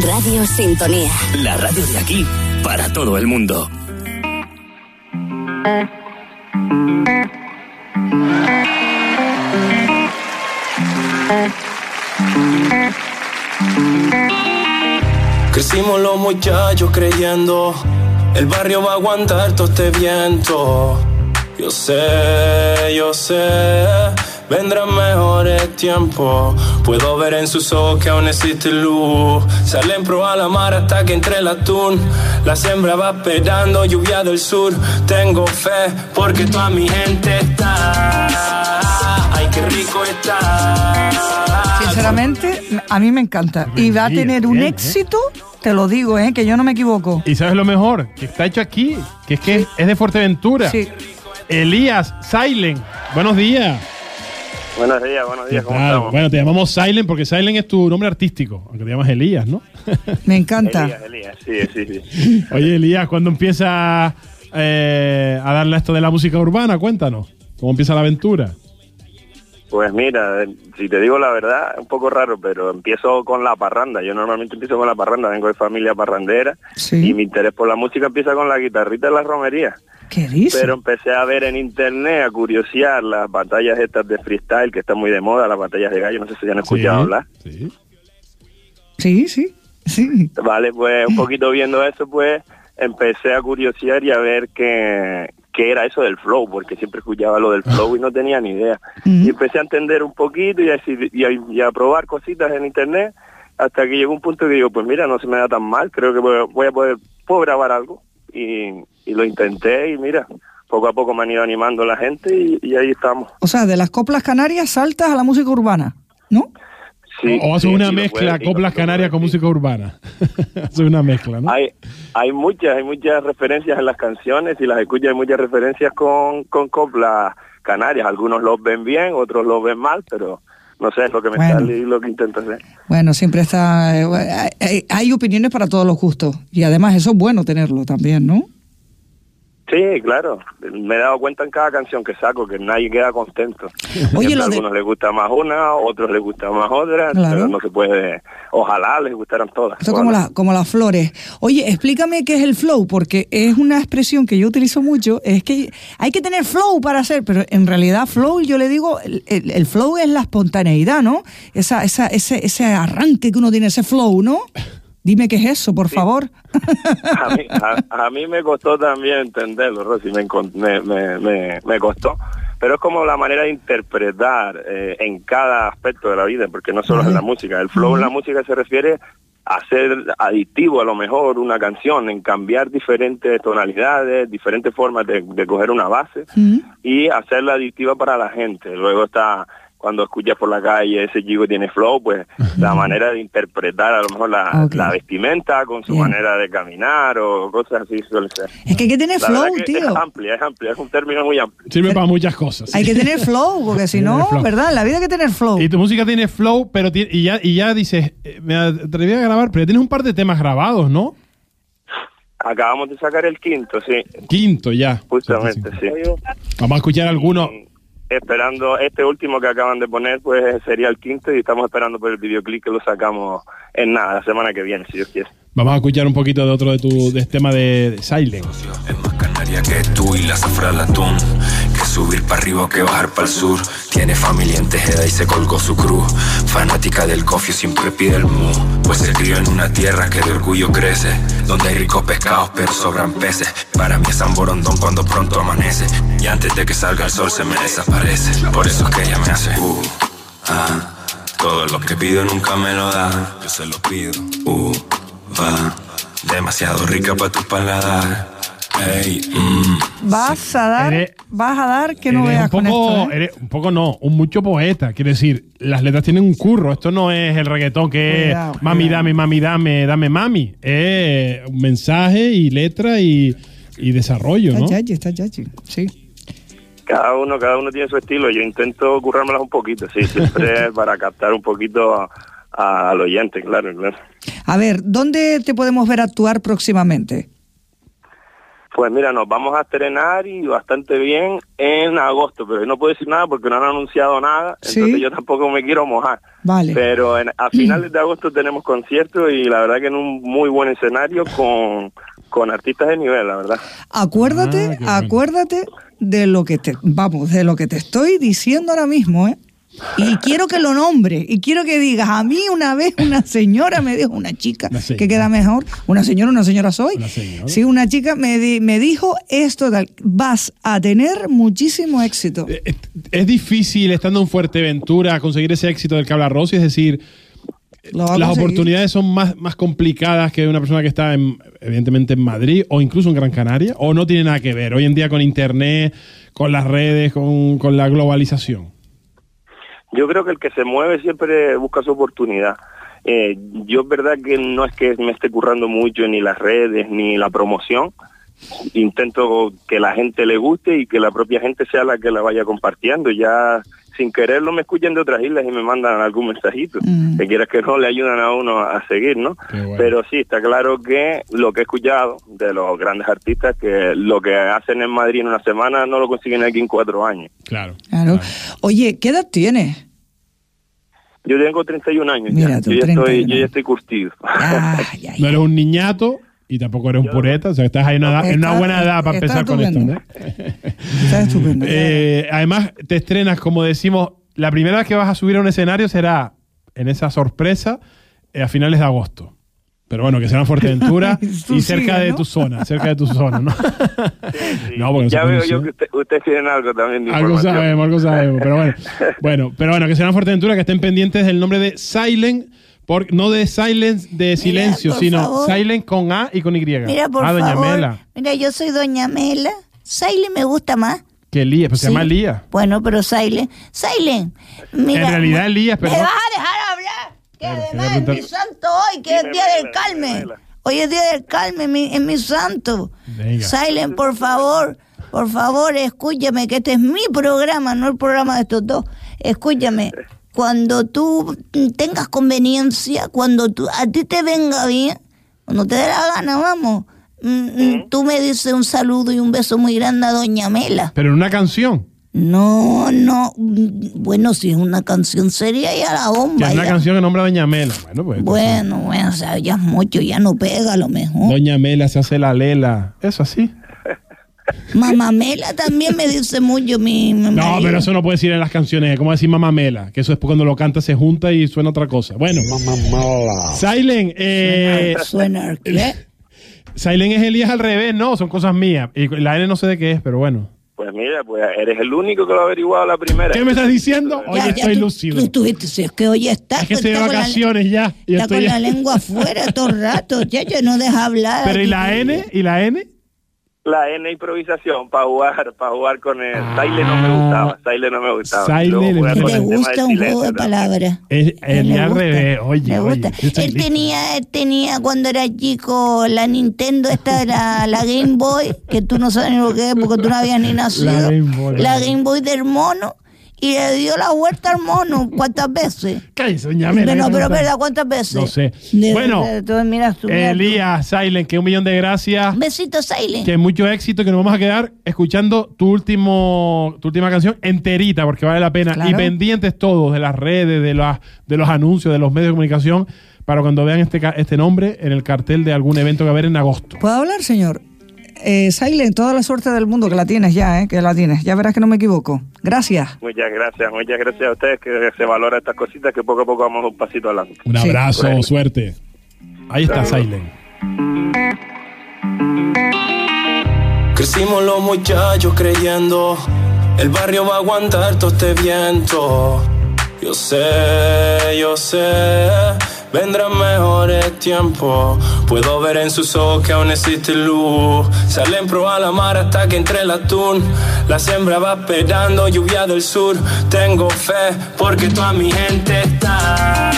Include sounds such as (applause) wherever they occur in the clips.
Radio Sintonía. La radio de aquí para todo el mundo. Crecimos los muchachos creyendo el barrio va a aguantar todo este viento. Yo sé, yo sé, vendrán mejores tiempos. Puedo ver en sus ojos que aún existe luz. Salen pro a la mar hasta que entre el atún. La siembra va esperando lluvia del sur. Tengo fe porque toda mi gente está. Ay, qué rico está. Sinceramente, a mí me encanta. Y va a tener un éxito, te lo digo, ¿eh? que yo no me equivoco. Y sabes lo mejor, que está hecho aquí, que es que es de Fuerteventura. Sí. Elías Silent, buenos días. Buenos días, buenos días, ¿cómo estamos? bueno, te llamamos Silent porque Silent es tu nombre artístico, aunque te llamas Elías, ¿no? (laughs) Me encanta. Elías, Elías, sí, sí, sí. (laughs) Oye, Elías, ¿cuándo empieza eh, a darle esto de la música urbana? Cuéntanos, ¿cómo empieza la aventura? Pues mira, si te digo la verdad, es un poco raro, pero empiezo con la parranda. Yo normalmente empiezo con la parranda, vengo de familia parrandera Sí. y mi interés por la música empieza con la guitarrita de la romería. ¿Qué dices? Pero empecé a ver en internet, a curiosear las batallas estas de freestyle, que están muy de moda, las batallas de gallo, no sé si ya han escuchado Sí, hablar. Sí. Sí, sí, sí. Vale, pues un poquito viendo eso, pues empecé a curiosear y a ver qué, qué era eso del flow, porque siempre escuchaba lo del flow y no tenía ni idea. Y empecé a entender un poquito y a, y a- y a probar cositas en internet hasta que llegó un punto que digo, pues mira, no se me da tan mal, creo que voy, voy a poder puedo grabar algo. Y, y lo intenté y mira, poco a poco me han ido animando la gente y, y ahí estamos. O sea, de las coplas canarias saltas a la música urbana, ¿no? Sí, o haces sí, una mezcla, coplas canarias con música urbana. (laughs) haces una mezcla, ¿no? Hay, hay muchas, hay muchas referencias en las canciones y las escuchas, hay muchas referencias con, con coplas canarias. Algunos los ven bien, otros los ven mal, pero no sé, es lo que me Bueno. sale y lo que intento hacer. Bueno, siempre está... eh, hay, hay opiniones para todos los gustos. Y además eso es bueno tenerlo también, ¿no? Sí, claro. Me he dado cuenta en cada canción que saco que nadie queda contento. Oye, lo a de- algunos les gusta más una, a otros les gusta más otra, Claro. pero no se puede... Ojalá les gustaran todas. Esto como, la- como las flores. Oye, explícame qué es el flow, porque es una expresión que yo utilizo mucho. Es que hay que tener flow para hacer, pero en realidad flow, yo le digo, el, el- el flow es la espontaneidad, ¿no? Esa, esa, ese, ese arranque que uno tiene, ese flow, ¿no? Dime qué es eso, por favor. a, mí, a- a mí me costó también entenderlo, Rosy, me, me, me, me- me costó. Pero es como la manera de interpretar eh, en cada aspecto de la vida, porque no solo es en la música. El flow en la música se refiere a ser adictivo a lo mejor una canción, en cambiar diferentes tonalidades, diferentes formas de, de coger una base y hacerla adictiva para la gente. Luego está cuando escuchas por la calle ese chico tiene flow, pues la manera de interpretar a lo mejor la, vestimenta con su Bien. manera de caminar o cosas así suele ser. Es que hay que tener La flow, que tío. Es amplia, es amplia, es un término muy amplio. Sirve para muchas cosas. Hay que tener flow, porque si no. ¿verdad? En la vida hay que tener flow. Y tu música tiene flow, pero y ya, y ya dices, eh, me atreví a grabar, pero ya tienes un par de temas grabados, ¿no? Acabamos de sacar el quinto, sí, Quinto ya. justamente, sí. Vamos a escuchar algunos. Esperando este último que acaban de poner, pues sería el quinto y estamos esperando por el videoclip que lo sacamos en nada, la semana que viene, si Dios quiere. Vamos a escuchar un poquito de otro de tu de este tema de, de Silent. Es más canaria que tú y la zafra. Que subir para arriba que bajar para el sur. Tiene familia en Tejeda y se colgó su cruz. Fanática del cofio siempre pide el mu. Pues se crió en una tierra que de orgullo crece. Donde hay ricos pescados pero sobran peces. Para mí es San Borondón cuando pronto amanece. Y antes de que salga el sol se me desaparece. Por eso es que ella me hace uh, ah. Todo lo que pido nunca me lo da. Yo se lo pido. Uh, va. Demasiado rica para tu paladar. Mm. Vas a dar, Eres- vas a dar que no veas un con poco, esto. ¿eh? eres un poco no, un mucho poeta. Quiere decir, las letras tienen un curro. Esto no es el reggaetón que Cuidado, es mami, cuidado. dame, mami, dame, dame, mami. Es un mensaje y letra y, y desarrollo, ¿no? Está yachi, está yachi. Sí. Cada uno, cada uno tiene su estilo. Yo intento currármelas un poquito, sí, siempre (laughs) para captar un poquito a- a- al oyente, claro, claro. A ver, ¿dónde te podemos ver actuar próximamente? Pues mira, nos vamos a estrenar y bastante bien en agosto, pero no puedo decir nada porque no han anunciado nada, Sí. entonces yo tampoco me quiero mojar. Vale. Pero en- a (clears throat) finales de agosto tenemos conciertos y la verdad que en un muy buen escenario con, con artistas de nivel, la verdad. Acuérdate, Ah, acuérdate de lo que te, vamos, de lo que te estoy diciendo ahora mismo, ¿eh? Y quiero que lo nombre, y quiero que digas, a mí una vez una señora me dijo, una chica, Una que queda mejor, una señora, una señora soy. Una señora. Sí, una chica me, di- me dijo esto, tal, vas a tener muchísimo éxito. Eh, eh, Es difícil, estando en Fuerteventura, conseguir ese éxito del que habla Rosy, es decir, las oportunidades son más, más complicadas que una persona que está, en- evidentemente, en Madrid o incluso en Gran Canaria, o no tiene nada que ver hoy en día con Internet, con las redes, con, con la globalización. Yo creo que el que se mueve siempre busca su oportunidad. Eh, yo es verdad que no es que me esté currando mucho ni las redes ni la promoción. Intento que la gente le guste y que la propia gente sea la que la vaya compartiendo. Ya sin quererlo me escuchan de otras islas y me mandan algún mensajito. Mm. Que quieras que no le ayudan a uno a seguir, ¿no? Bueno. Pero sí, está claro que lo que he escuchado de los grandes artistas, que lo que hacen en Madrid en una semana no lo consiguen aquí en cuatro años. Claro. Claro. Oye, ¿qué edad tienes? Yo tengo 31 años Mira ya. tú, yo, ya 31 estoy, yo ya estoy curtido. (laughs) No eres un niñato y tampoco eres un pureta, o sea, estás ahí en una, en buena edad para empezar con esto. ¿no? Está estupendo. Eh, además, te estrenas, como decimos, la primera vez que vas a subir a un escenario será en esa sorpresa eh, a finales de agosto. Pero bueno, que será en Fuerteventura (laughs) y cerca sigue, de ¿no? tu zona, cerca de tu zona, ¿no? (laughs) no, porque no se ya veo yo que usted- ustedes tienen algo también de Algo sabemos, algo sabemos, pero bueno. (laughs) Bueno, pero bueno, que será en Fuerteventura, que estén pendientes del nombre de Silent, por, no de silence de silencio, sino favor. Silent con A y con Y. Mira, por ah, doña favor. Mela. Mira, yo soy Doña Mela. Saile me gusta más. Que Lía, pues se Sí. llama Lía. Bueno, pero Saile. Saile. Mira. En realidad Elías, ¿Me perdón. vas a dejar hablar? Que además es mi santo hoy, que es Dime, día del Carmen. Hoy es día del Carmen, mi- es mi santo. Venga. Silent, por favor, por favor, escúchame, que este es mi programa, no el programa de estos dos. Escúchame, cuando tú tengas conveniencia, cuando tú, a ti te venga bien, cuando te dé la gana, vamos, mm, mm, tú me dices un saludo y un beso muy grande a Doña Mela. Pero en una canción. No, no, bueno, si es una canción seria, ya la Que bomba. es una ya. canción que nombra a Doña Mela. Bueno, pues. Bueno, bueno, o sea, ya es mucho, ya no pega a lo mejor. Doña Mela se hace la lela. Eso así. Mamamela también me dice mucho mi, mi No, marido. pero eso no puede decir en las canciones. Es como decir Mamá Mela. Que eso es cuando lo canta se junta y suena otra cosa. Bueno. Silent. Eh, Suena ¿qué? (laughs) Silent es Elías al revés. No, son cosas mías. Y la N no sé de qué es, pero bueno. Pues mira, pues eres el único que lo ha averiguado a la primera. ¿Qué me estás diciendo? Oye, Ya, ya estoy tú- lúcido. Tú estuviste, si es que hoy está, Es que estoy de está con la- vacaciones ya. y está estoy con ya- la lengua afuera todo el rato, ya, ya no deja hablar. (laughs) Pero ¿y la N? ¿Y la N? La N improvisación para jugar, para jugar con el Ah. Saile no me gustaba, Saile no me gustaba. Saile le Le gusta un juego de. Es palabras. Revés. Oye, oye. Él tenía, él tenía cuando era chico la Nintendo, esta era la Game Boy, que tú no sabes ni lo que es porque tú no habías ni nacido. La Game Boy. La Game Boy del mono y le dio la vuelta al mono. ¿Cuántas veces? Cállese, doña Mela. no, que pero no- verdad, ¿cuántas veces? No sé. De- Bueno, de- tú, mira. Elías, Silent, que un millón de gracias. Un besito, Silent. Que mucho éxito, que nos vamos a quedar escuchando tu último, tu última canción enterita, porque vale la pena. Claro. Y pendientes todos de las redes, de, las, de los anuncios, de los medios de comunicación, para cuando vean este, ca- este nombre en el cartel de algún evento que va a haber en agosto. ¿Puedo hablar, señor? Eh, Silent, toda la suerte del mundo que la tienes ya, ¿eh? Que la tienes. Ya verás que no me equivoco. Gracias. Muchas gracias, muchas gracias a ustedes que se valora estas cositas que poco a poco vamos un pasito adelante. Un Sí. abrazo, Bueno. suerte. Ahí está. Silent. Crecimos los muchachos creyendo el barrio va a aguantar todo este viento. Yo sé, yo sé, vendrán mejores tiempos. Puedo ver en sus ojos que aún existe luz. Salen pro a la mar hasta que entre el atún. La siembra va esperando lluvia del sur. Tengo fe porque toda mi gente está.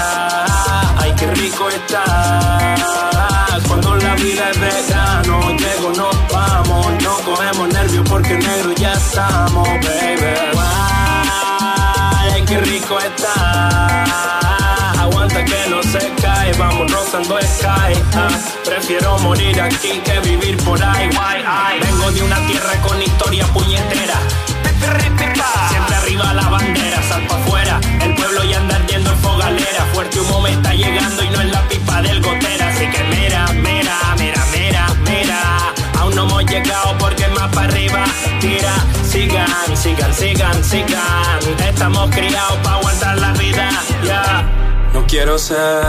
Ay, qué rico está. Cuando la vida es verano, llego, nos vamos. No cogemos nervios porque negro ya estamos, baby. Ay, qué rico está. Que no se cae, vamos rozando sky. Ah, prefiero morir aquí que vivir por ahí. Vengo de una tierra con historia puñetera. Siempre arriba la bandera, salpa afuera. El pueblo ya anda ardiendo en fogalera. Fuerte humo me está llegando y no es la pipa del gotera. Así que mira, mira, mira, mira, mira. Aún no hemos llegado porque más para arriba. Tira, sigan, sigan, sigan, sigan. Estamos criados para aguantar la vida. Quiero ser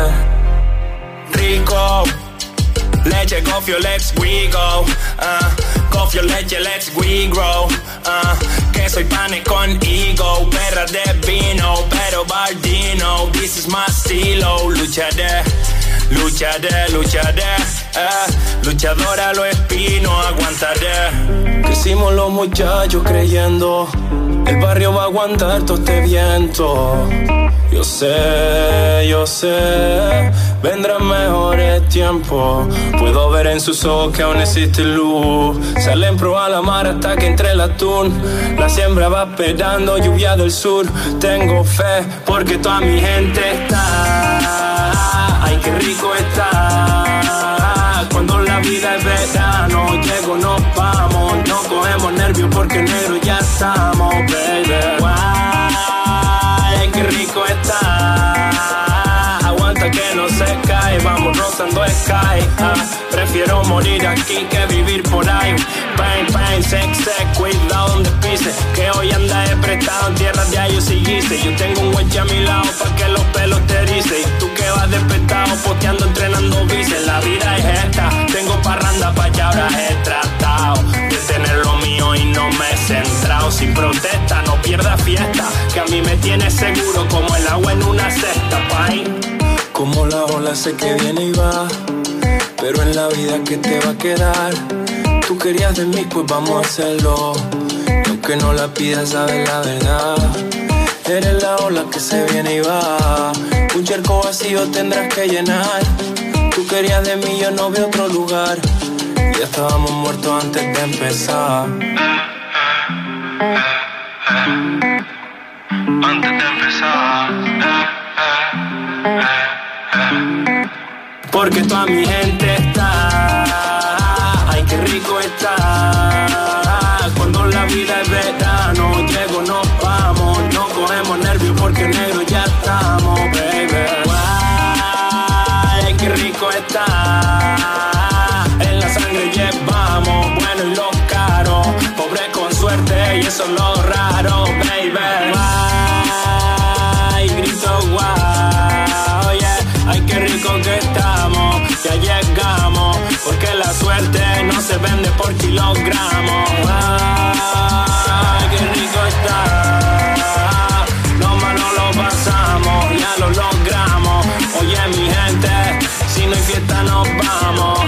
rico. Leche, gofio, let's we go. Uh, gofio, leche, let's we grow. Uh, que soy pane con ego, perra de vino, pero bardino. This is my estilo, lucharé, lucharé, lucharé. Uh, luchadora lo espino, aguantaré. Crecimos los muchachos creyendo, el barrio va a aguantar todo este viento. Yo sé, yo sé, vendrán mejores tiempos. Puedo ver en sus ojos que aún existe luz. Salen pro a la mar hasta que entre el atún. La siembra va esperando, lluvia del sur. Tengo fe porque toda mi gente está. Ay, qué rico está. Cuando la vida es verano, llego, nos vamos. No cogemos nervios porque negro ya estamos, baby. Ay, qué rico está. Aguanta que no se cae, vamos rozando sky. Ah, prefiero morir aquí que vivir por ahí. Pain, pain, sex, sex, cuidado donde pise. Que hoy anda prestado en tierra de ayo seguiste. Yo tengo un güey a mi lado pa' que los pelos te erice. Despertado, posteando, entrenando bici. La vida es esta, tengo parranda pa' allá, ahora he tratado de tener lo mío y no me he centrado. Sin protesta, no pierda fiesta. Que a mí me tiene seguro como el agua en una cesta, pain. Como la ola sé que viene y va, pero en la vida que te va a quedar. Tú querías de mí, pues vamos a hacerlo. Y aunque no la pidas, sabes la verdad. Eres la ola que se viene y va. Un charco vacío tendrás que llenar. Tú querías de mí, yo no veo otro lugar. Ya estábamos muertos antes de empezar. Antes de empezar. Porque toda mi gente está. Ay, qué rico está. son los raros, baby. Guay, grito guay, oye, ay qué rico que estamos, ya llegamos, porque la suerte no se vende por kilogramos. Ay, qué rico está, lo malo lo pasamos, ya lo logramos. Oye, mi gente, si no hay fiesta nos vamos.